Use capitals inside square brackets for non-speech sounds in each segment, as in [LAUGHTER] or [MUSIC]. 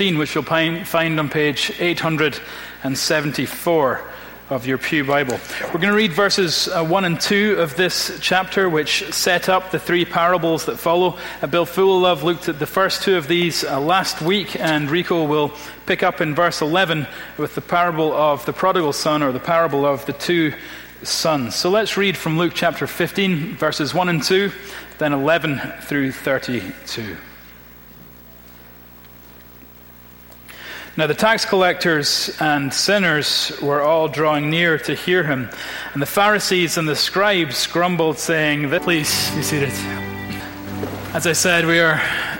which you'll find on page 874 of your Pew Bible. We're going to read verses uh, 1 and 2 of this chapter, which set up the three parables that follow. Bill Fullilove looked at the first two of these uh, last week, and Rico will pick up in verse 11 with the parable of the prodigal son, or the parable of the two sons. So let's read from Luke chapter 15, verses 1 and 2, then 11 through 32. Now the tax collectors and sinners were all drawing near to hear him, and the Pharisees and the scribes grumbled, saying, Please be seated. As I said, we are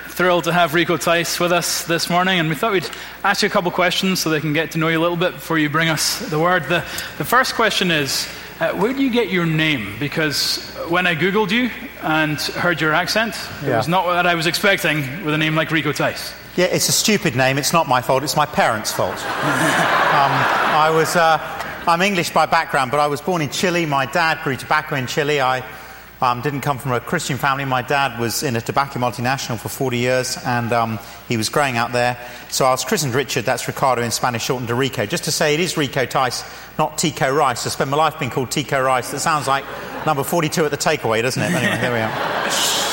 thrilled to have Rico Tice with us this morning, and we thought we'd ask you a couple questions so they can get to know you a little bit before you bring us the word. The, the first question is, uh, where do you get your name? Because when I Googled you and heard your accent, yeah. it was not what I was expecting with a name like Rico Tice. Yeah, it's a stupid name. It's not my fault. It's my parents' fault. [LAUGHS] um, I was, uh, I'm English by background, but I was born in Chile. My dad grew tobacco in Chile. I um, didn't come from a Christian family. My dad was in a tobacco multinational for 40 years, and um, he was growing out there. So I was christened Richard. That's Ricardo in Spanish, shortened to Rico. Just to say, it is Rico Tice, not Tico Rice. I spent my life being called Tico Rice. That sounds like number 42 at the takeaway, doesn't it? Anyway, there we are. [LAUGHS]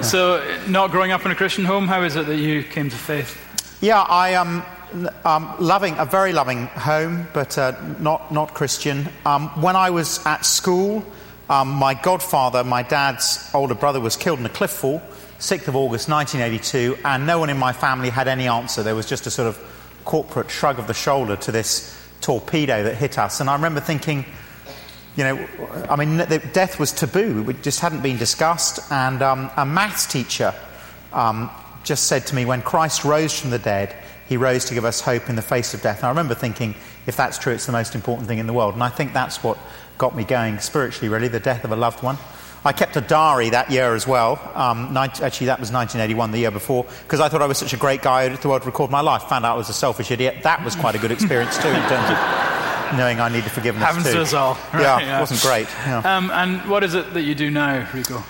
So, not growing up in a Christian home, how is it that you came to faith? Yeah, I am um, um, loving a very loving home, but uh, not not Christian. Um, when I was at school, um, my godfather, my dad's older brother, was killed in a cliff fall, 6th of August 1982, and no one in my family had any answer. There was just a sort of corporate shrug of the shoulder to this torpedo that hit us, and I remember thinking you know, I mean, death was taboo. It just hadn't been discussed. And um, a maths teacher um, just said to me, when Christ rose from the dead, he rose to give us hope in the face of death. And I remember thinking, if that's true, it's the most important thing in the world. And I think that's what got me going spiritually, really, the death of a loved one. I kept a diary that year as well. Um, 19, actually, that was 1981, the year before, because I thought I was such a great guy I thought I'd record my life. Found out I was a selfish idiot. That was quite a good experience, too, in terms of knowing I needed forgiveness Happens too. to us all. Right, yeah, yeah, it wasn't great. Yeah. Um, and what is it that you do now, Rico?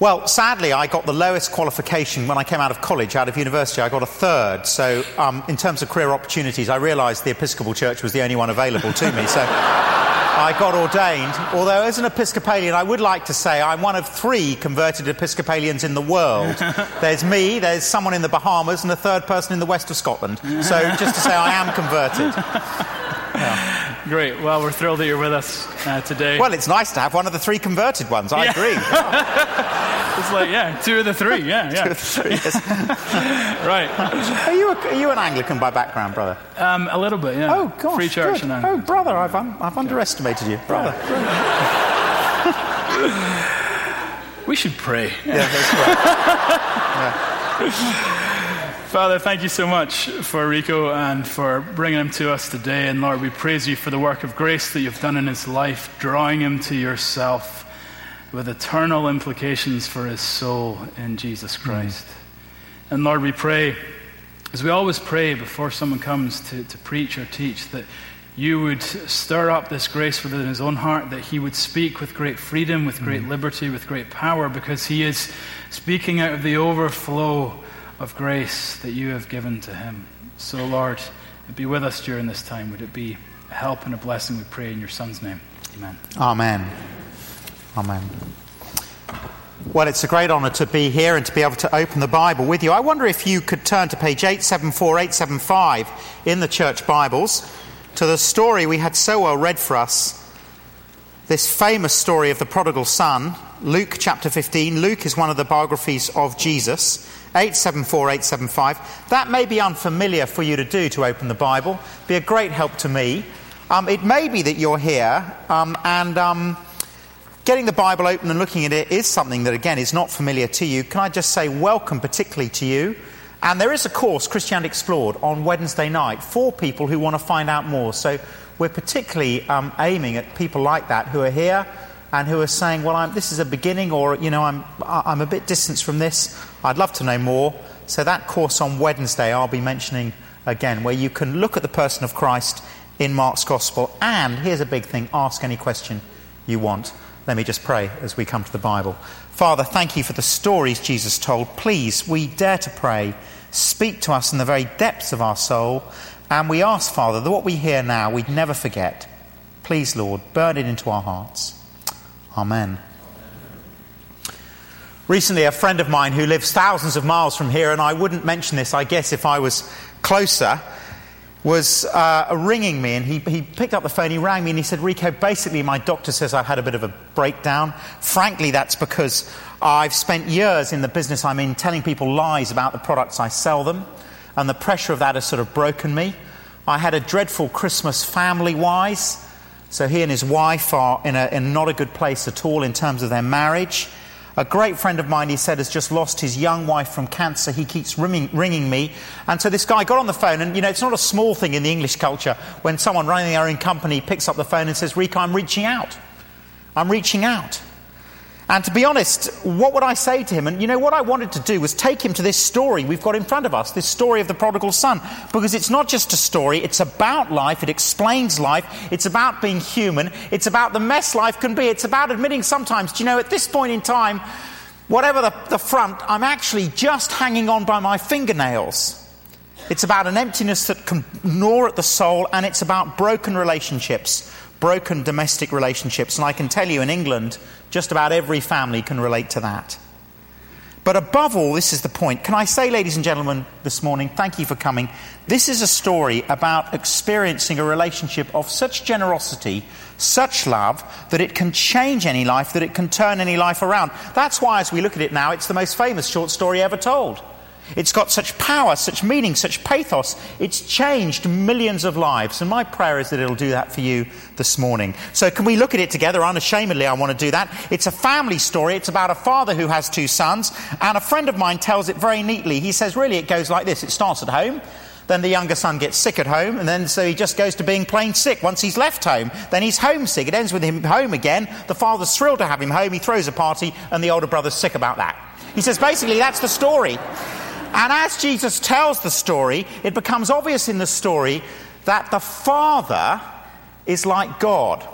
Well, sadly, I got the lowest qualification when I came out of college, out of university. I got a third. So, um, in terms of career opportunities, I realised the Episcopal Church was the only one available to me. So, I got ordained. Although, as an Episcopalian, I would like to say I'm one of three converted Episcopalians in the world. [LAUGHS] there's me, there's someone in the Bahamas, and a third person in the west of Scotland. So, just to say, I am converted. [LAUGHS] Yeah. Great. Well, we're thrilled that you're with us uh, today. Well, it's nice to have one of the three converted ones. I yeah. agree. [LAUGHS] It's like, yeah, two of the three. Yeah, yeah. [LAUGHS] Two of the three. Yes. [LAUGHS] right. Are you, a, are you an Anglican by background, brother? Um, a little bit, yeah. Oh, gosh. Free church good. and Oh, brother, I've, I've okay. underestimated you. Brother. [LAUGHS] we should pray. Yeah, that's right. yeah. Father, thank you so much for Rico and for bringing him to us today. And Lord, we praise you for the work of grace that you've done in his life, drawing him to yourself with eternal implications for his soul in Jesus Christ. Mm. And Lord, we pray, as we always pray before someone comes to, to preach or teach, that you would stir up this grace within his own heart, that he would speak with great freedom, with great mm. liberty, with great power, because he is speaking out of the overflow of grace that you have given to him. So, Lord, be with us during this time. Would it be a help and a blessing, we pray in your Son's name. Amen. Amen. Amen. Well, it's a great honour to be here and to be able to open the Bible with you. I wonder if you could turn to page 874, 875 in the church Bibles to the story we had so well read for us. This famous story of the prodigal son, Luke chapter 15. Luke is one of the biographies of Jesus. 874 875. That may be unfamiliar for you to do to open the Bible, be a great help to me. Um, it may be that you're here um, and um, getting the Bible open and looking at it is something that, again, is not familiar to you. Can I just say welcome, particularly to you? And there is a course, Christianity Explored, on Wednesday night for people who want to find out more. So we're particularly um, aiming at people like that who are here and who are saying, well, I'm, this is a beginning, or, you know, I'm, I'm a bit distanced from this. I'd love to know more. So, that course on Wednesday, I'll be mentioning again, where you can look at the person of Christ in Mark's Gospel. And here's a big thing ask any question you want. Let me just pray as we come to the Bible. Father, thank you for the stories Jesus told. Please, we dare to pray speak to us in the very depths of our soul. And we ask, Father, that what we hear now we'd never forget. Please, Lord, burn it into our hearts. Amen. Recently, a friend of mine who lives thousands of miles from here, and I wouldn't mention this, I guess, if I was closer, was uh, ringing me. And he, he picked up the phone, he rang me, and he said, Rico, basically, my doctor says I've had a bit of a breakdown. Frankly, that's because I've spent years in the business I'm in telling people lies about the products I sell them, and the pressure of that has sort of broken me. I had a dreadful Christmas family wise. So he and his wife are in, a, in not a good place at all in terms of their marriage. A great friend of mine, he said, has just lost his young wife from cancer. He keeps ringing, ringing, me. And so this guy got on the phone, and you know, it's not a small thing in the English culture when someone running their own company picks up the phone and says, Rico, I'm reaching out. I'm reaching out. And to be honest, what would I say to him? And you know, what I wanted to do was take him to this story we've got in front of us, this story of the prodigal son. Because it's not just a story, it's about life, it explains life, it's about being human, it's about the mess life can be, it's about admitting sometimes, do you know, at this point in time, whatever the, the front, I'm actually just hanging on by my fingernails. It's about an emptiness that can gnaw at the soul, and it's about broken relationships, broken domestic relationships. And I can tell you in England, just about every family can relate to that. But above all, this is the point. Can I say, ladies and gentlemen, this morning, thank you for coming. This is a story about experiencing a relationship of such generosity, such love, that it can change any life, that it can turn any life around. That's why, as we look at it now, it's the most famous short story ever told. It's got such power, such meaning, such pathos. It's changed millions of lives. And my prayer is that it'll do that for you this morning. So, can we look at it together? Unashamedly, I want to do that. It's a family story. It's about a father who has two sons. And a friend of mine tells it very neatly. He says, really, it goes like this it starts at home. Then the younger son gets sick at home, and then so he just goes to being plain sick. Once he's left home, then he's homesick. It ends with him home again. The father's thrilled to have him home. He throws a party, and the older brother's sick about that. He says, basically, that's the story. And as Jesus tells the story, it becomes obvious in the story that the Father is like God.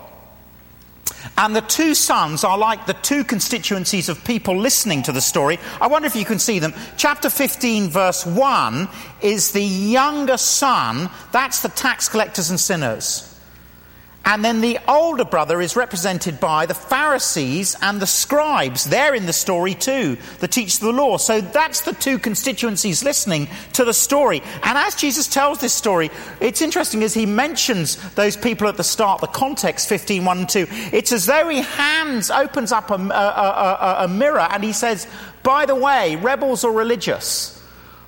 And the two sons are like the two constituencies of people listening to the story. I wonder if you can see them. Chapter 15, verse 1 is the younger son, that's the tax collectors and sinners. And then the older brother is represented by the Pharisees and the scribes. They're in the story too, the teachers of the law. So that's the two constituencies listening to the story. And as Jesus tells this story, it's interesting as he mentions those people at the start, the context 15, 1 and 2. It's as though he hands, opens up a, a, a, a mirror and he says, by the way, rebels or religious,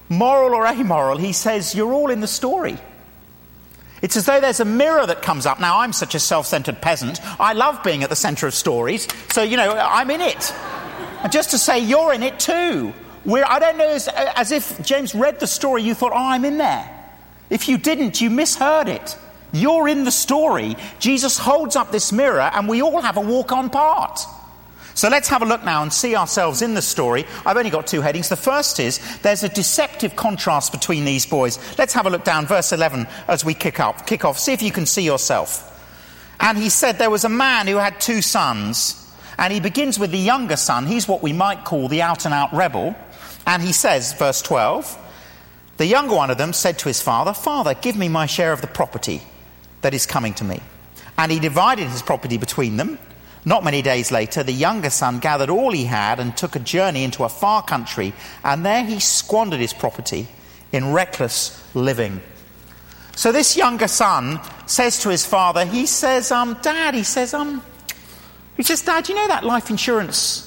moral or amoral, he says, you're all in the story. It's as though there's a mirror that comes up. Now, I'm such a self centered peasant. I love being at the center of stories. So, you know, I'm in it. And just to say, you're in it too. We're, I don't know, as, as if James read the story, you thought, oh, I'm in there. If you didn't, you misheard it. You're in the story. Jesus holds up this mirror, and we all have a walk on part. So let's have a look now and see ourselves in the story. I've only got two headings. The first is there's a deceptive contrast between these boys. Let's have a look down, verse 11, as we kick off. Kick off. See if you can see yourself. And he said there was a man who had two sons. And he begins with the younger son. He's what we might call the out and out rebel. And he says, verse 12, the younger one of them said to his father, Father, give me my share of the property that is coming to me. And he divided his property between them. Not many days later, the younger son gathered all he had and took a journey into a far country, and there he squandered his property in reckless living. So this younger son says to his father, he says, um, Dad, he says, um, he says, Dad, you know that life insurance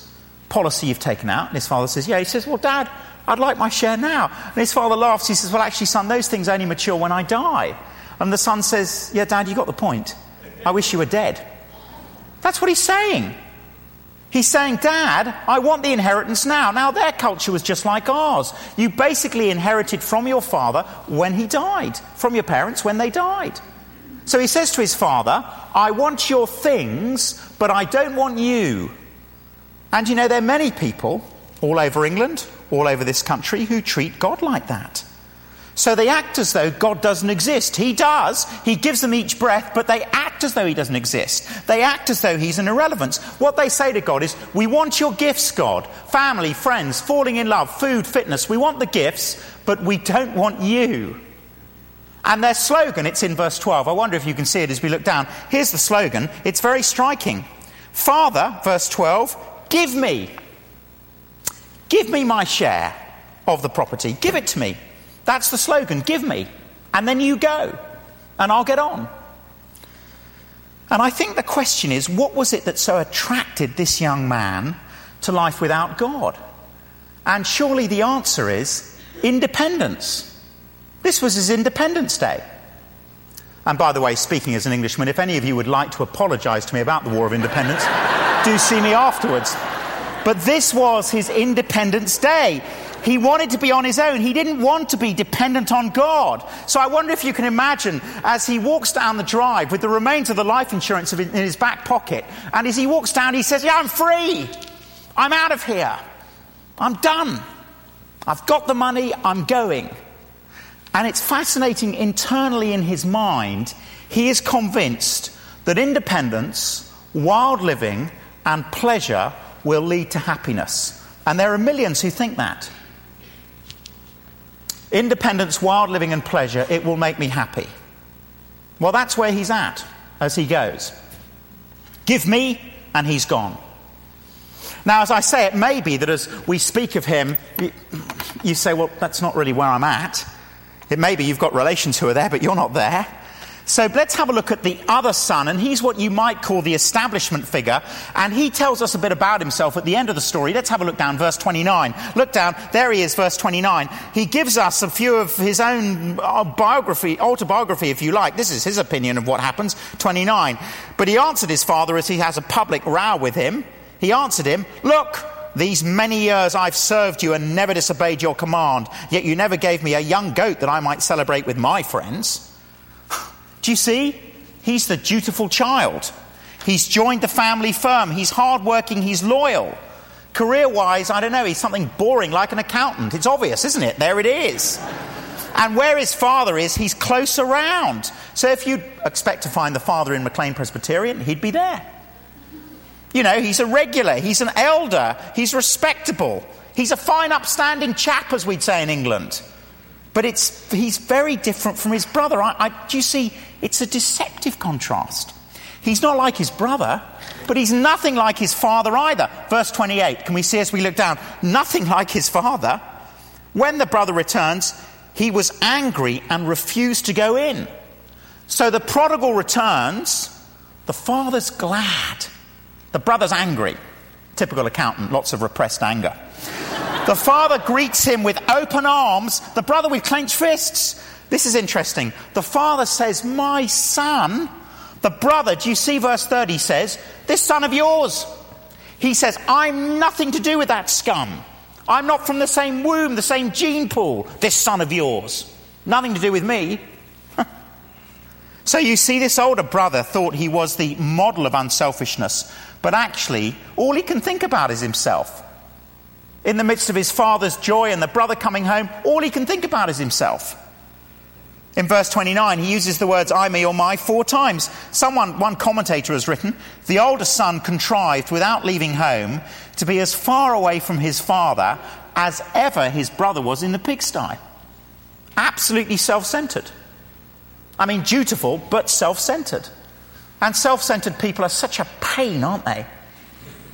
policy you've taken out? And his father says, Yeah. He says, Well, Dad, I'd like my share now. And his father laughs. He says, Well, actually, son, those things only mature when I die. And the son says, Yeah, Dad, you got the point. I wish you were dead. That's what he's saying. He's saying, Dad, I want the inheritance now. Now, their culture was just like ours. You basically inherited from your father when he died, from your parents when they died. So he says to his father, I want your things, but I don't want you. And you know, there are many people all over England, all over this country, who treat God like that. So they act as though God doesn't exist. He does. He gives them each breath, but they act as though he doesn't exist. They act as though he's an irrelevance. What they say to God is, We want your gifts, God. Family, friends, falling in love, food, fitness. We want the gifts, but we don't want you. And their slogan, it's in verse 12. I wonder if you can see it as we look down. Here's the slogan. It's very striking. Father, verse 12, give me. Give me my share of the property. Give it to me. That's the slogan. Give me. And then you go. And I'll get on. And I think the question is what was it that so attracted this young man to life without God? And surely the answer is independence. This was his Independence Day. And by the way, speaking as an Englishman, if any of you would like to apologise to me about the War of Independence, [LAUGHS] do see me afterwards. But this was his Independence Day. He wanted to be on his own. He didn't want to be dependent on God. So I wonder if you can imagine as he walks down the drive with the remains of the life insurance in his back pocket, and as he walks down, he says, Yeah, I'm free. I'm out of here. I'm done. I've got the money. I'm going. And it's fascinating internally in his mind, he is convinced that independence, wild living, and pleasure will lead to happiness. And there are millions who think that. Independence, wild living, and pleasure, it will make me happy. Well, that's where he's at as he goes. Give me, and he's gone. Now, as I say, it may be that as we speak of him, you say, well, that's not really where I'm at. It may be you've got relations who are there, but you're not there. So let's have a look at the other son, and he's what you might call the establishment figure, and he tells us a bit about himself at the end of the story. Let's have a look down, verse 29. Look down, there he is, verse 29. He gives us a few of his own uh, biography, autobiography, if you like. This is his opinion of what happens, 29. But he answered his father as he has a public row with him. He answered him, Look, these many years I've served you and never disobeyed your command, yet you never gave me a young goat that I might celebrate with my friends. Do you see? He's the dutiful child. He's joined the family firm. He's hardworking. He's loyal. Career wise, I don't know, he's something boring like an accountant. It's obvious, isn't it? There it is. And where his father is, he's close around. So if you expect to find the father in McLean Presbyterian, he'd be there. You know, he's a regular, he's an elder, he's respectable, he's a fine, upstanding chap, as we'd say in England. But it's, he's very different from his brother. I, I, do you see? It's a deceptive contrast. He's not like his brother, but he's nothing like his father either. Verse 28, can we see as we look down? Nothing like his father. When the brother returns, he was angry and refused to go in. So the prodigal returns, the father's glad. The brother's angry. Typical accountant, lots of repressed anger. the father greets him with open arms, the brother with clenched fists. This is interesting. The father says, My son, the brother, do you see verse 30 says, This son of yours. He says, I'm nothing to do with that scum. I'm not from the same womb, the same gene pool, this son of yours. Nothing to do with me. [LAUGHS] so you see, this older brother thought he was the model of unselfishness but actually, all he can think about is himself. In the midst of his father's joy and the brother coming home, all he can think about is himself. In verse 29, he uses the words I, me, or my four times. Someone, one commentator has written, the older son contrived, without leaving home, to be as far away from his father as ever his brother was in the pigsty. Absolutely self centered. I mean, dutiful, but self centered. And self centered people are such a pain, aren't they?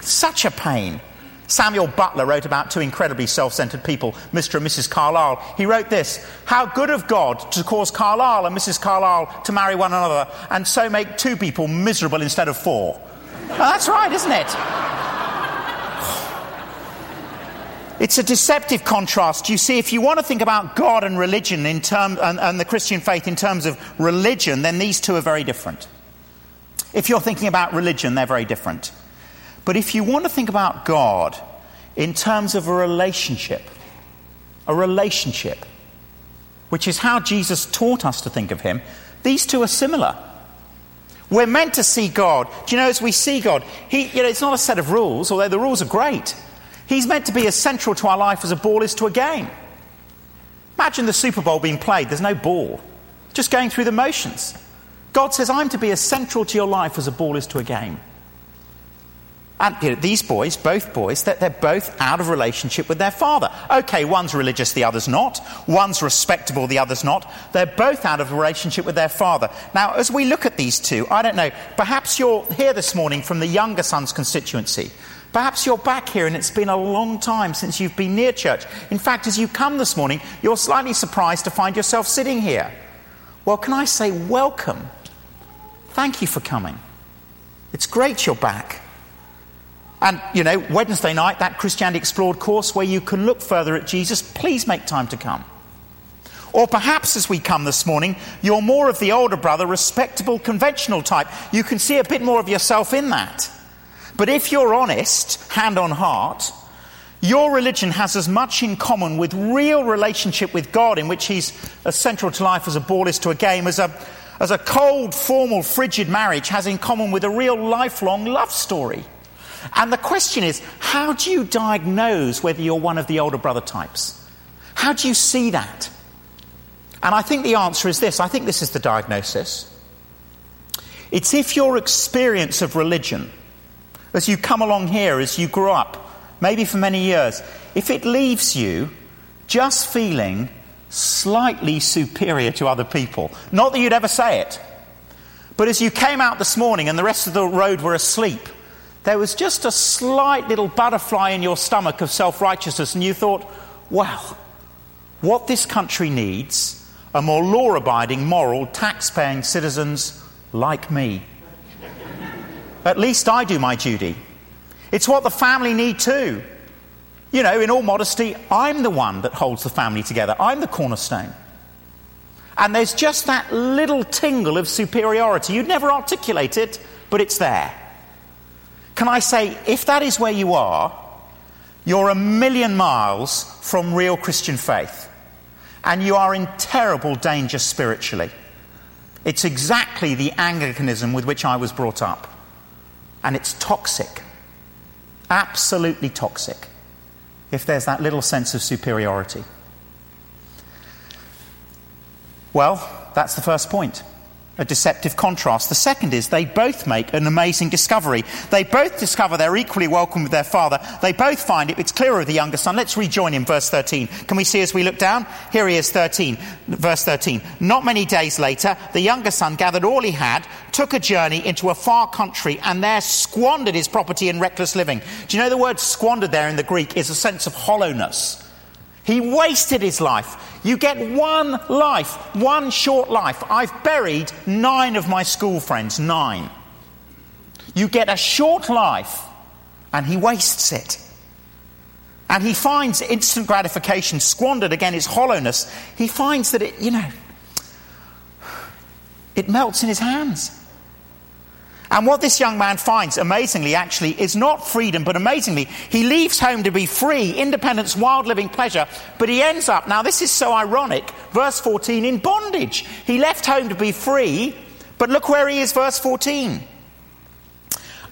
Such a pain. Samuel Butler wrote about two incredibly self centered people, Mr. and Mrs. Carlyle. He wrote this How good of God to cause Carlyle and Mrs. Carlyle to marry one another and so make two people miserable instead of four. Well, that's right, isn't it? It's a deceptive contrast. You see, if you want to think about God and religion in term, and, and the Christian faith in terms of religion, then these two are very different. If you're thinking about religion, they're very different. But if you want to think about God in terms of a relationship, a relationship, which is how Jesus taught us to think of him, these two are similar. We're meant to see God. Do you know, as we see God, he, you know, it's not a set of rules, although the rules are great. He's meant to be as central to our life as a ball is to a game. Imagine the Super Bowl being played, there's no ball, just going through the motions. God says, I'm to be as central to your life as a ball is to a game. And these boys, both boys, they're, they're both out of relationship with their father. Okay, one's religious, the other's not. One's respectable, the other's not. They're both out of relationship with their father. Now, as we look at these two, I don't know, perhaps you're here this morning from the younger son's constituency. Perhaps you're back here and it's been a long time since you've been near church. In fact, as you come this morning, you're slightly surprised to find yourself sitting here. Well, can I say welcome? Thank you for coming. It's great you're back. And, you know, Wednesday night, that Christianity Explored course where you can look further at Jesus, please make time to come. Or perhaps as we come this morning, you're more of the older brother, respectable, conventional type. You can see a bit more of yourself in that. But if you're honest, hand on heart, your religion has as much in common with real relationship with God, in which He's as central to life as a ball is to a game, as a, as a cold, formal, frigid marriage has in common with a real lifelong love story. And the question is how do you diagnose whether you're one of the older brother types? How do you see that? And I think the answer is this I think this is the diagnosis. It's if your experience of religion, as you come along here, as you grow up, maybe for many years, if it leaves you just feeling slightly superior to other people, not that you'd ever say it, but as you came out this morning and the rest of the road were asleep, there was just a slight little butterfly in your stomach of self righteousness, and you thought, well, what this country needs are more law abiding, moral, tax paying citizens like me. At least I do my duty. It's what the family need too. You know, in all modesty, I'm the one that holds the family together, I'm the cornerstone. And there's just that little tingle of superiority. You'd never articulate it, but it's there. Can I say, if that is where you are, you're a million miles from real Christian faith. And you are in terrible danger spiritually. It's exactly the Anglicanism with which I was brought up. And it's toxic. Absolutely toxic. If there's that little sense of superiority. Well, that's the first point a deceptive contrast. The second is they both make an amazing discovery. They both discover they're equally welcome with their father. They both find it. It's clearer of the younger son. Let's rejoin him, verse 13. Can we see as we look down? Here he is, 13. Verse 13. Not many days later, the younger son gathered all he had, took a journey into a far country, and there squandered his property in reckless living. Do you know the word squandered there in the Greek is a sense of hollowness? He wasted his life. You get one life, one short life. I've buried nine of my school friends, nine. You get a short life, and he wastes it. And he finds instant gratification squandered again, his hollowness. He finds that it, you know, it melts in his hands. And what this young man finds, amazingly, actually, is not freedom, but amazingly, he leaves home to be free, independence, wild living pleasure, but he ends up, now this is so ironic, verse 14, in bondage. He left home to be free, but look where he is, verse 14.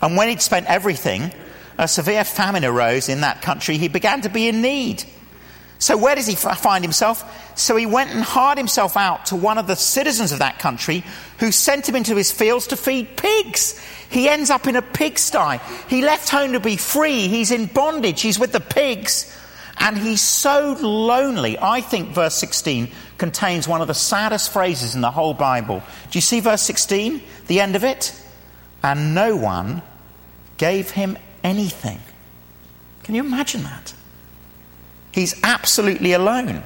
And when he'd spent everything, a severe famine arose in that country. He began to be in need. So, where does he find himself? So, he went and hired himself out to one of the citizens of that country who sent him into his fields to feed pigs. He ends up in a pigsty. He left home to be free. He's in bondage. He's with the pigs. And he's so lonely. I think verse 16 contains one of the saddest phrases in the whole Bible. Do you see verse 16? The end of it? And no one gave him anything. Can you imagine that? He's absolutely alone.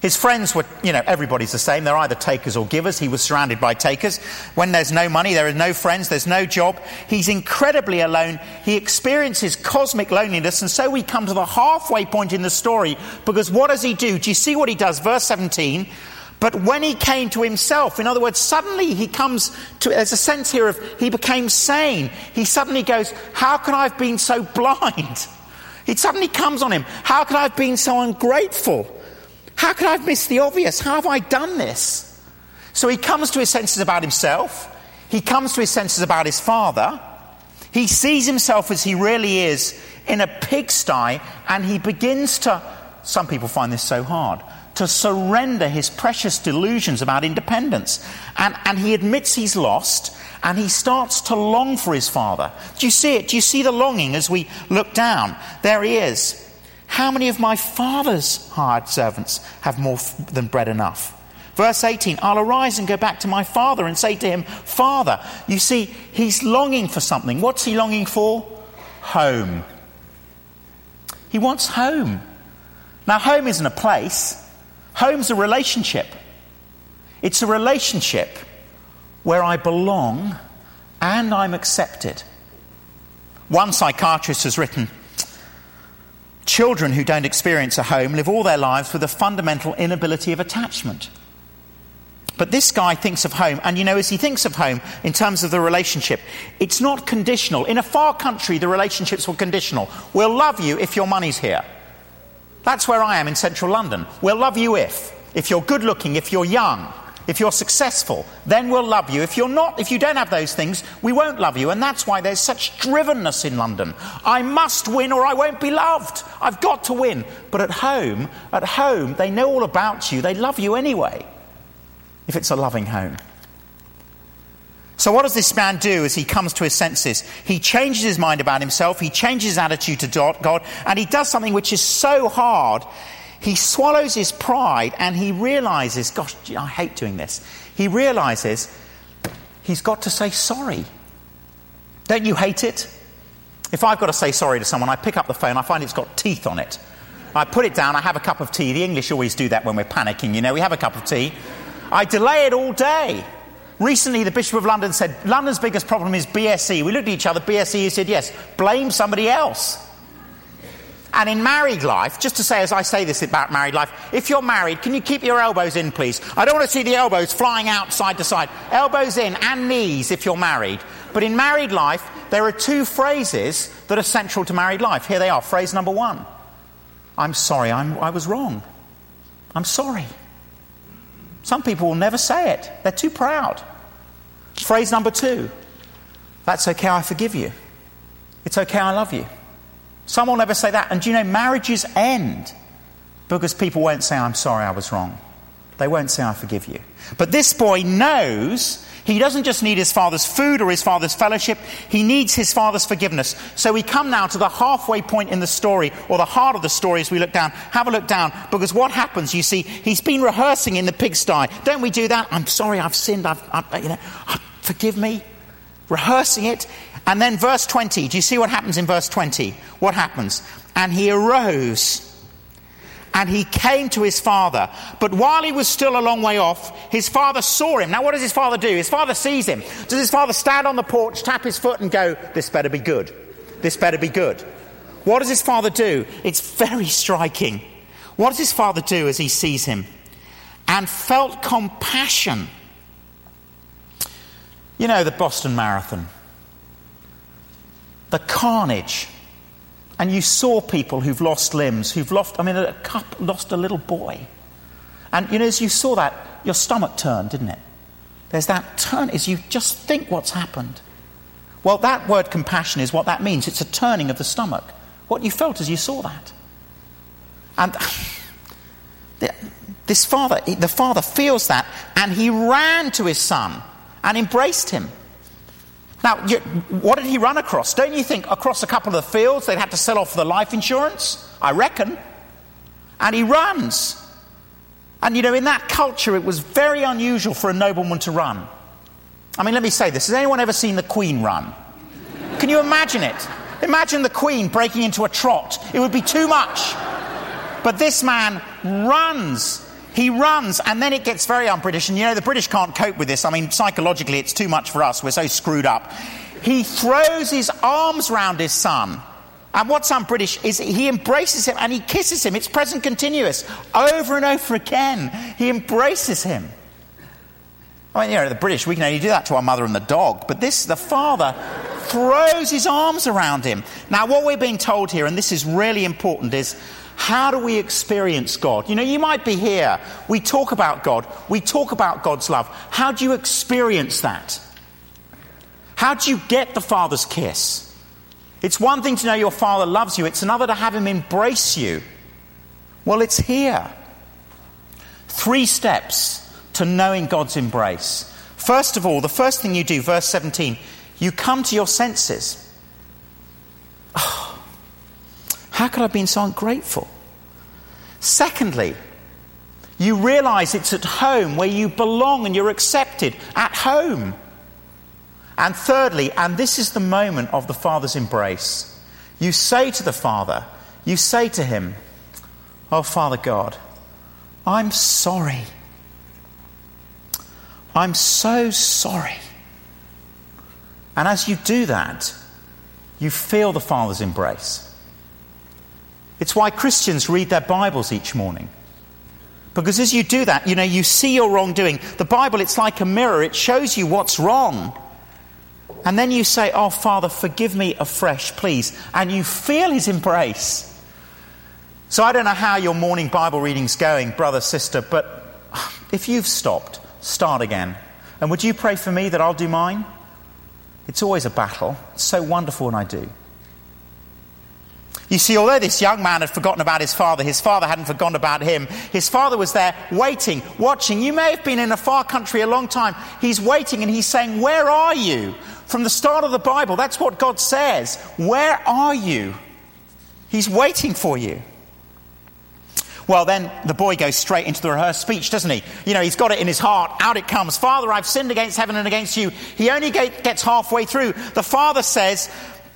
His friends were, you know, everybody's the same. They're either takers or givers. He was surrounded by takers. When there's no money, there are no friends, there's no job. He's incredibly alone. He experiences cosmic loneliness. And so we come to the halfway point in the story because what does he do? Do you see what he does? Verse 17. But when he came to himself, in other words, suddenly he comes to, there's a sense here of he became sane. He suddenly goes, How can I have been so blind? It suddenly comes on him. How could I have been so ungrateful? How could I have missed the obvious? How have I done this? So he comes to his senses about himself. He comes to his senses about his father. He sees himself as he really is in a pigsty, and he begins to, some people find this so hard, to surrender his precious delusions about independence. And, and he admits he's lost and he starts to long for his father. Do you see it? Do you see the longing as we look down? There he is. How many of my father's hired servants have more f- than bread enough? Verse 18 I'll arise and go back to my father and say to him, Father. You see, he's longing for something. What's he longing for? Home. He wants home. Now, home isn't a place, home's a relationship. It's a relationship where I belong and I'm accepted. One psychiatrist has written Children who don't experience a home live all their lives with a fundamental inability of attachment. But this guy thinks of home, and you know, as he thinks of home in terms of the relationship, it's not conditional. In a far country, the relationships were conditional. We'll love you if your money's here. That's where I am in central London. We'll love you if. If you're good looking, if you're young, if you're successful, then we'll love you. If you're not, if you don't have those things, we won't love you. And that's why there's such drivenness in London. I must win or I won't be loved. I've got to win. But at home, at home, they know all about you. They love you anyway, if it's a loving home. So, what does this man do as he comes to his senses? He changes his mind about himself, he changes his attitude to God, and he does something which is so hard he swallows his pride and he realizes, gosh, I hate doing this. He realizes he's got to say sorry. Don't you hate it? If I've got to say sorry to someone, I pick up the phone, I find it's got teeth on it. I put it down, I have a cup of tea. The English always do that when we're panicking, you know, we have a cup of tea. I delay it all day. Recently, the Bishop of London said, London's biggest problem is BSE. We looked at each other, BSE, he said, yes, blame somebody else. And in married life, just to say as I say this about married life, if you're married, can you keep your elbows in, please? I don't want to see the elbows flying out side to side. Elbows in and knees if you're married. But in married life, there are two phrases that are central to married life. Here they are. Phrase number one I'm sorry, I'm, I was wrong. I'm sorry. Some people will never say it, they're too proud. Phrase number two That's okay, I forgive you. It's okay, I love you. Some will never say that. And do you know, marriages end because people won't say, I'm sorry, I was wrong. They won't say, I forgive you. But this boy knows he doesn't just need his father's food or his father's fellowship, he needs his father's forgiveness. So we come now to the halfway point in the story, or the heart of the story as we look down. Have a look down, because what happens, you see, he's been rehearsing in the pigsty. Don't we do that? I'm sorry, I've sinned, I've, I've you know, uh, forgive me. Rehearsing it. And then verse 20, do you see what happens in verse 20? What happens? And he arose and he came to his father. But while he was still a long way off, his father saw him. Now, what does his father do? His father sees him. Does his father stand on the porch, tap his foot, and go, This better be good? This better be good. What does his father do? It's very [LAUGHS] striking. What does his father do as he sees him? And felt compassion. You know, the Boston Marathon the carnage. And you saw people who've lost limbs, who've lost, I mean, a couple lost a little boy. And, you know, as you saw that, your stomach turned, didn't it? There's that turn, as you just think what's happened. Well, that word compassion is what that means. It's a turning of the stomach. What you felt as you saw that. And [SIGHS] this father, the father feels that, and he ran to his son and embraced him. Now, you, what did he run across? Don't you think across a couple of the fields they'd had to sell off the life insurance? I reckon. And he runs. And you know, in that culture, it was very unusual for a nobleman to run. I mean, let me say this has anyone ever seen the Queen run? Can you imagine it? Imagine the Queen breaking into a trot. It would be too much. But this man runs he runs, and then it gets very un British. And you know, the British can't cope with this. I mean, psychologically, it's too much for us. We're so screwed up. He throws his arms round his son. And what's un British is he embraces him and he kisses him. It's present continuous. Over and over again, he embraces him. I mean, you know, the British, we can only do that to our mother and the dog. But this, the father throws his arms around him. Now, what we're being told here, and this is really important, is how do we experience God? You know, you might be here. We talk about God. We talk about God's love. How do you experience that? How do you get the Father's kiss? It's one thing to know your Father loves you, it's another to have Him embrace you. Well, it's here. three steps to knowing God's embrace. First of all, the first thing you do, verse 17, you come to your senses. Oh, how could I have been so ungrateful? Secondly, you realize it's at home where you belong and you're accepted at home. And thirdly, and this is the moment of the Father's embrace, you say to the Father, you say to him, Oh, Father God, I'm sorry. I'm so sorry. And as you do that, you feel the Father's embrace. It's why Christians read their Bibles each morning. Because as you do that, you know, you see your wrongdoing. The Bible, it's like a mirror, it shows you what's wrong. And then you say, Oh, Father, forgive me afresh, please. And you feel his embrace. So I don't know how your morning Bible reading's going, brother, sister, but if you've stopped, start again. And would you pray for me that I'll do mine? It's always a battle. It's so wonderful when I do. You see, although this young man had forgotten about his father, his father hadn't forgotten about him. His father was there waiting, watching. You may have been in a far country a long time. He's waiting and he's saying, Where are you? From the start of the Bible, that's what God says. Where are you? He's waiting for you. Well, then the boy goes straight into the rehearsed speech, doesn't he? You know, he's got it in his heart. Out it comes. Father, I've sinned against heaven and against you. He only gets halfway through. The father says,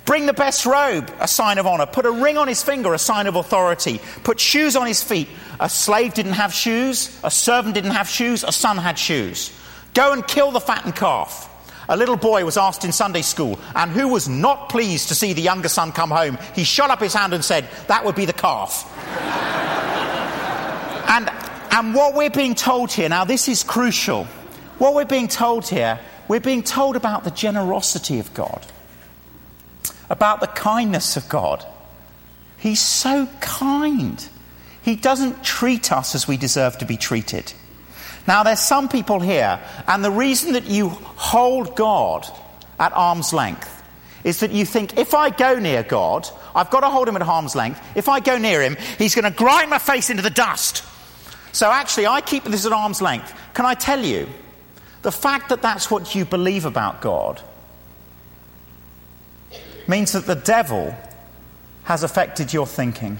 Bring the best robe, a sign of honor. Put a ring on his finger, a sign of authority. Put shoes on his feet. A slave didn't have shoes. A servant didn't have shoes. A son had shoes. Go and kill the fattened calf. A little boy was asked in Sunday school, and who was not pleased to see the younger son come home? He shot up his hand and said, That would be the calf. [LAUGHS] and, and what we're being told here, now this is crucial. What we're being told here, we're being told about the generosity of God about the kindness of God. He's so kind. He doesn't treat us as we deserve to be treated. Now, there's some people here, and the reason that you hold God at arm's length is that you think if I go near God, I've got to hold him at arm's length. If I go near him, he's going to grind my face into the dust. So actually, I keep this at arm's length. Can I tell you, the fact that that's what you believe about God means that the devil has affected your thinking.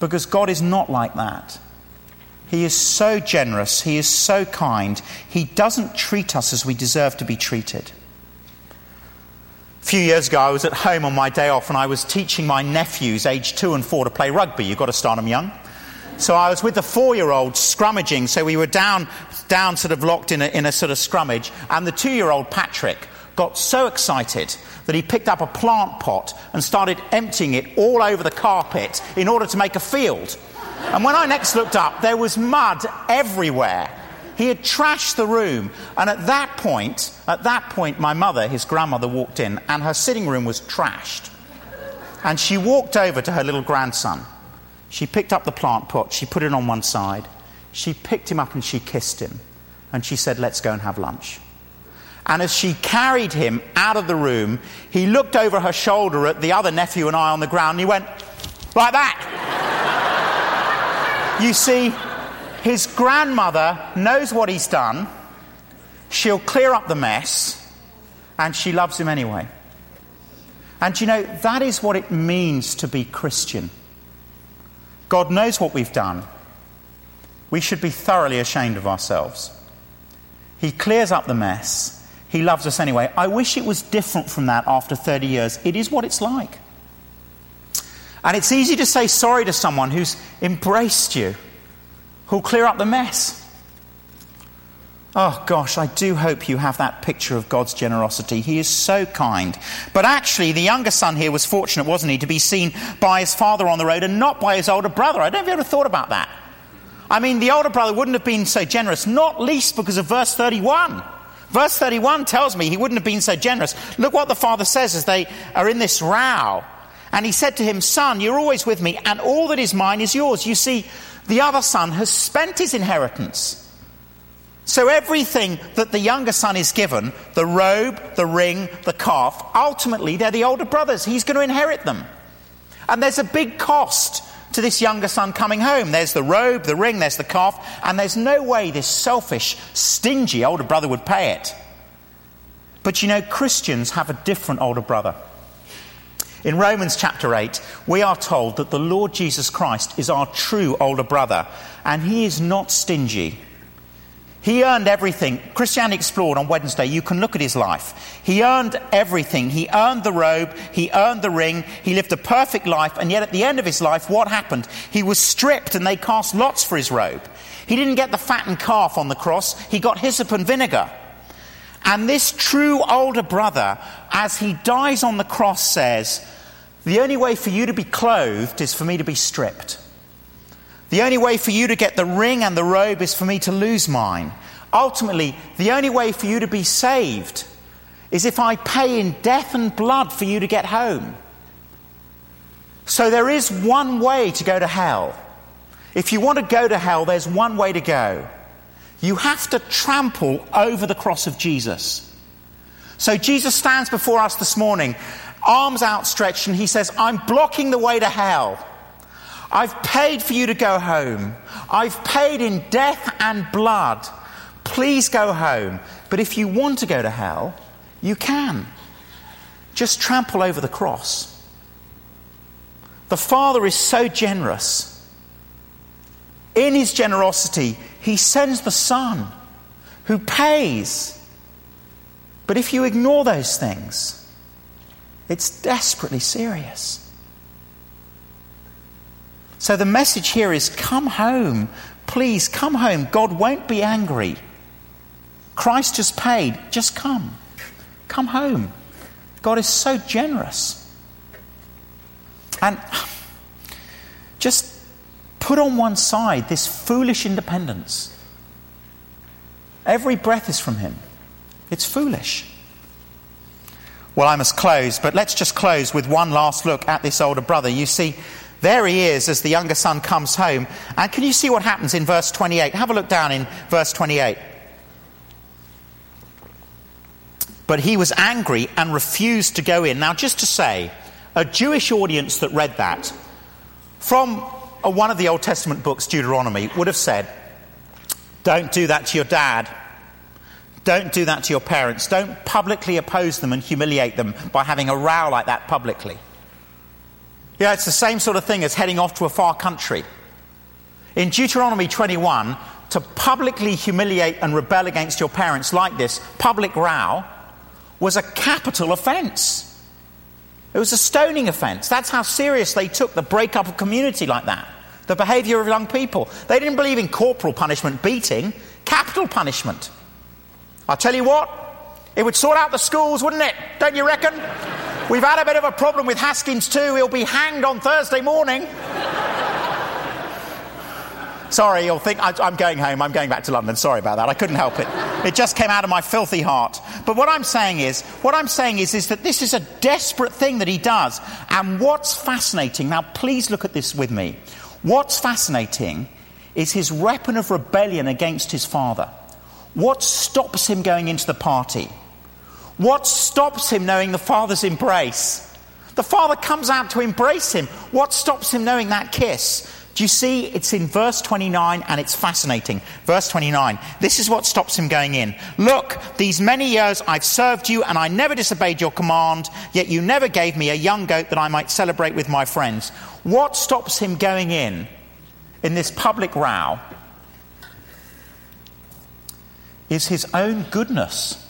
Because God is not like that. He is so generous, He is so kind, He doesn't treat us as we deserve to be treated. A few years ago, I was at home on my day off and I was teaching my nephews, aged two and four, to play rugby. You've got to start them young. So I was with the four year old scrummaging, so we were down, down sort of locked in a, in a sort of scrummage, and the two year old Patrick got so excited that he picked up a plant pot and started emptying it all over the carpet in order to make a field. And when I next looked up, there was mud everywhere. He had trashed the room. And at that point, at that point, my mother, his grandmother, walked in and her sitting room was trashed. And she walked over to her little grandson. She picked up the plant pot, she put it on one side, she picked him up and she kissed him. And she said, Let's go and have lunch. And as she carried him out of the room, he looked over her shoulder at the other nephew and I on the ground and he went, like that. [LAUGHS] you see, his grandmother knows what he's done. She'll clear up the mess and she loves him anyway. And you know, that is what it means to be Christian. God knows what we've done. We should be thoroughly ashamed of ourselves. He clears up the mess he loves us anyway. I wish it was different from that after 30 years. It is what it's like. And it's easy to say sorry to someone who's embraced you, who'll clear up the mess. Oh gosh, I do hope you have that picture of God's generosity. He is so kind. But actually, the younger son here was fortunate, wasn't he, to be seen by his father on the road and not by his older brother. I don't know if you ever thought about that. I mean, the older brother wouldn't have been so generous, not least because of verse 31. Verse 31 tells me he wouldn't have been so generous. Look what the father says as they are in this row. And he said to him, Son, you're always with me, and all that is mine is yours. You see, the other son has spent his inheritance. So everything that the younger son is given, the robe, the ring, the calf, ultimately they're the older brothers. He's going to inherit them. And there's a big cost to this younger son coming home. There's the robe, the ring, there's the calf, and there's no way this selfish, stingy older brother would pay it. But you know, Christians have a different older brother. In Romans chapter 8, we are told that the Lord Jesus Christ is our true older brother, and he is not stingy. He earned everything. Christianity Explored on Wednesday, you can look at his life. He earned everything. He earned the robe, he earned the ring, he lived a perfect life, and yet at the end of his life, what happened? He was stripped and they cast lots for his robe. He didn't get the fattened calf on the cross, he got hyssop and vinegar. And this true older brother, as he dies on the cross, says, The only way for you to be clothed is for me to be stripped. The only way for you to get the ring and the robe is for me to lose mine. Ultimately, the only way for you to be saved is if I pay in death and blood for you to get home. So there is one way to go to hell. If you want to go to hell, there's one way to go. You have to trample over the cross of Jesus. So Jesus stands before us this morning, arms outstretched, and he says, I'm blocking the way to hell. I've paid for you to go home. I've paid in death and blood. Please go home. But if you want to go to hell, you can. Just trample over the cross. The Father is so generous. In his generosity, he sends the Son who pays. But if you ignore those things, it's desperately serious. So the message here is come home. Please come home. God won't be angry. Christ just paid. Just come. Come home. God is so generous. And just put on one side this foolish independence. Every breath is from Him. It's foolish. Well, I must close, but let's just close with one last look at this older brother. You see, there he is as the younger son comes home. And can you see what happens in verse 28? Have a look down in verse 28. But he was angry and refused to go in. Now, just to say, a Jewish audience that read that from a, one of the Old Testament books, Deuteronomy, would have said, Don't do that to your dad. Don't do that to your parents. Don't publicly oppose them and humiliate them by having a row like that publicly. Yeah, it's the same sort of thing as heading off to a far country. In Deuteronomy 21, to publicly humiliate and rebel against your parents like this, public row, was a capital offense. It was a stoning offense. That's how serious they took the breakup of community like that, the behavior of young people. They didn't believe in corporal punishment, beating, capital punishment. I'll tell you what, it would sort out the schools, wouldn't it? Don't you reckon? We've had a bit of a problem with Haskins too. He'll be hanged on Thursday morning. Sorry, you'll think I'm going home. I'm going back to London. Sorry about that. I couldn't help it. It just came out of my filthy heart. But what I'm saying is, what I'm saying is, is that this is a desperate thing that he does. And what's fascinating, now please look at this with me. What's fascinating is his weapon of rebellion against his father. What stops him going into the party? What stops him knowing the Father's embrace? The Father comes out to embrace him. What stops him knowing that kiss? Do you see? It's in verse 29 and it's fascinating. Verse 29. This is what stops him going in. Look, these many years I've served you and I never disobeyed your command, yet you never gave me a young goat that I might celebrate with my friends. What stops him going in, in this public row, is his own goodness.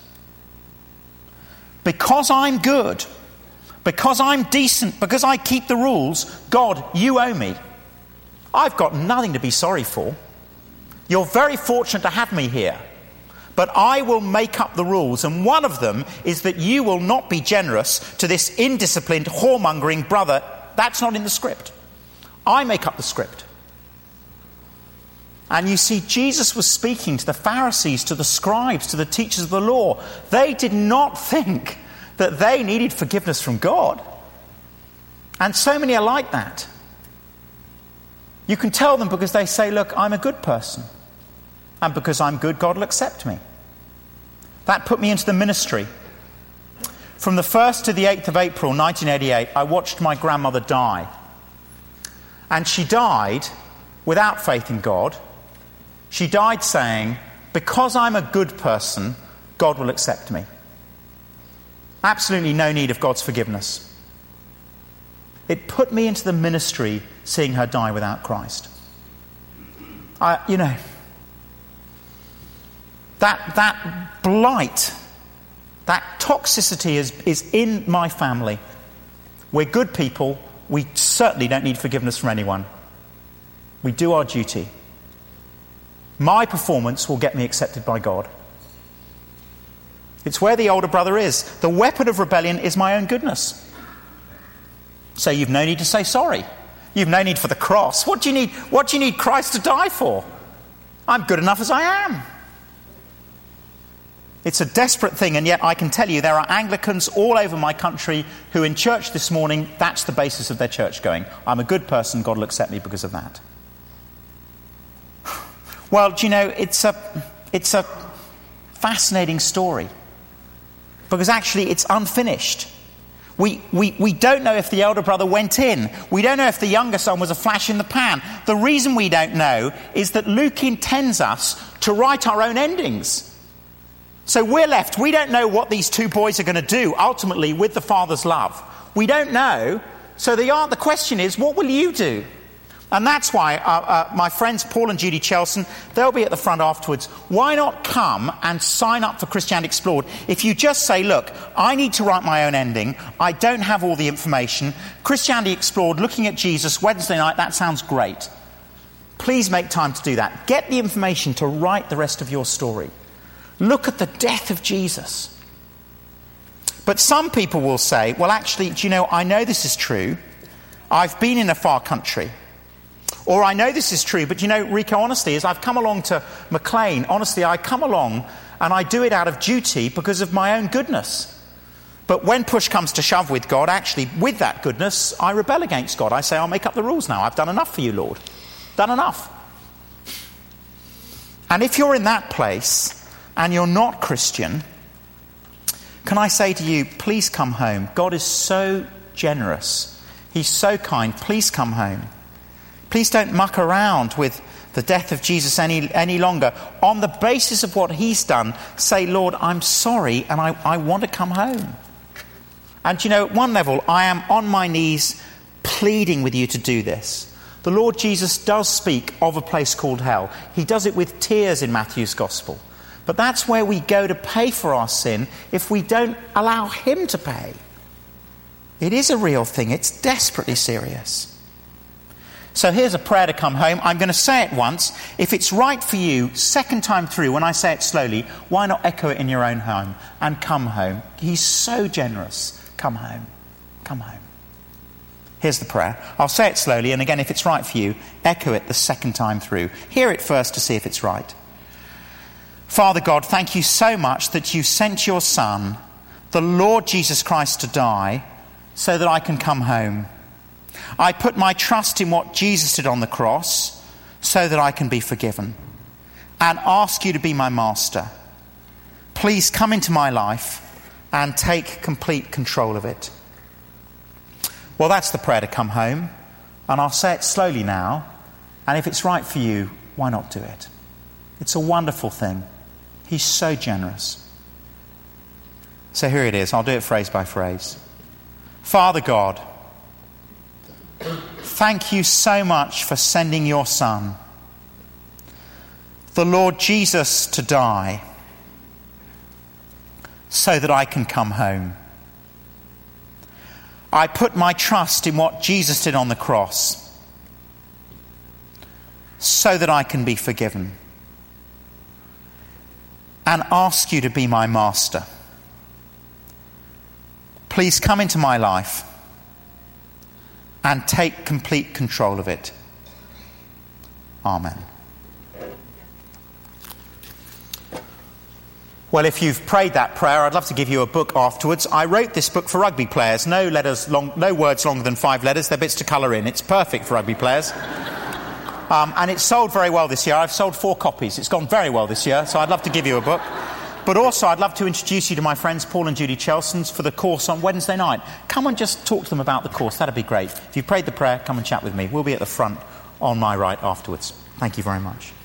Because I'm good, because I'm decent, because I keep the rules, God, you owe me. I've got nothing to be sorry for. You're very fortunate to have me here. But I will make up the rules, and one of them is that you will not be generous to this indisciplined, whoremongering brother. That's not in the script. I make up the script. And you see, Jesus was speaking to the Pharisees, to the scribes, to the teachers of the law. They did not think that they needed forgiveness from God. And so many are like that. You can tell them because they say, Look, I'm a good person. And because I'm good, God will accept me. That put me into the ministry. From the 1st to the 8th of April 1988, I watched my grandmother die. And she died without faith in God. She died saying, Because I'm a good person, God will accept me. Absolutely no need of God's forgiveness. It put me into the ministry seeing her die without Christ. I, you know, that, that blight, that toxicity is, is in my family. We're good people. We certainly don't need forgiveness from anyone. We do our duty. My performance will get me accepted by God. It's where the older brother is. The weapon of rebellion is my own goodness. So you've no need to say sorry. You've no need for the cross. What do you need? What do you need Christ to die for? I'm good enough as I am. It's a desperate thing, and yet I can tell you there are Anglicans all over my country who, in church this morning, that's the basis of their church going. I'm a good person, God will accept me because of that. Well, do you know, it's a, it's a fascinating story because actually it's unfinished. We, we, we don't know if the elder brother went in. We don't know if the younger son was a flash in the pan. The reason we don't know is that Luke intends us to write our own endings. So we're left, we don't know what these two boys are going to do ultimately with the father's love. We don't know. So the, the question is, what will you do? And that's why uh, uh, my friends Paul and Judy Chelson, they'll be at the front afterwards. Why not come and sign up for Christianity Explored? If you just say, look, I need to write my own ending, I don't have all the information. Christianity Explored, looking at Jesus, Wednesday night, that sounds great. Please make time to do that. Get the information to write the rest of your story. Look at the death of Jesus. But some people will say, well, actually, do you know, I know this is true. I've been in a far country. Or I know this is true, but you know, Rico, honestly, as I've come along to Maclean, honestly, I come along and I do it out of duty because of my own goodness. But when push comes to shove with God, actually, with that goodness, I rebel against God. I say, I'll make up the rules now. I've done enough for you, Lord. Done enough. And if you're in that place and you're not Christian, can I say to you, please come home? God is so generous. He's so kind. Please come home. Please don't muck around with the death of Jesus any, any longer. On the basis of what he's done, say, Lord, I'm sorry and I, I want to come home. And you know, at one level, I am on my knees pleading with you to do this. The Lord Jesus does speak of a place called hell. He does it with tears in Matthew's Gospel. But that's where we go to pay for our sin if we don't allow Him to pay. It is a real thing, it's desperately serious. So here's a prayer to come home. I'm going to say it once. If it's right for you, second time through, when I say it slowly, why not echo it in your own home and come home? He's so generous. Come home. Come home. Here's the prayer. I'll say it slowly, and again, if it's right for you, echo it the second time through. Hear it first to see if it's right. Father God, thank you so much that you sent your Son, the Lord Jesus Christ, to die so that I can come home. I put my trust in what Jesus did on the cross so that I can be forgiven and ask you to be my master. Please come into my life and take complete control of it. Well, that's the prayer to come home, and I'll say it slowly now. And if it's right for you, why not do it? It's a wonderful thing. He's so generous. So here it is. I'll do it phrase by phrase. Father God, Thank you so much for sending your Son, the Lord Jesus, to die so that I can come home. I put my trust in what Jesus did on the cross so that I can be forgiven and ask you to be my master. Please come into my life and take complete control of it. Amen. Well, if you've prayed that prayer, I'd love to give you a book afterwards. I wrote this book for rugby players. No letters, long, no words longer than five letters. They're bits to colour in. It's perfect for rugby players. Um, and it's sold very well this year. I've sold four copies. It's gone very well this year, so I'd love to give you a book. But also, I'd love to introduce you to my friends Paul and Judy Chelsons for the course on Wednesday night. Come and just talk to them about the course. That'd be great. If you prayed the prayer, come and chat with me. We'll be at the front on my right afterwards. Thank you very much.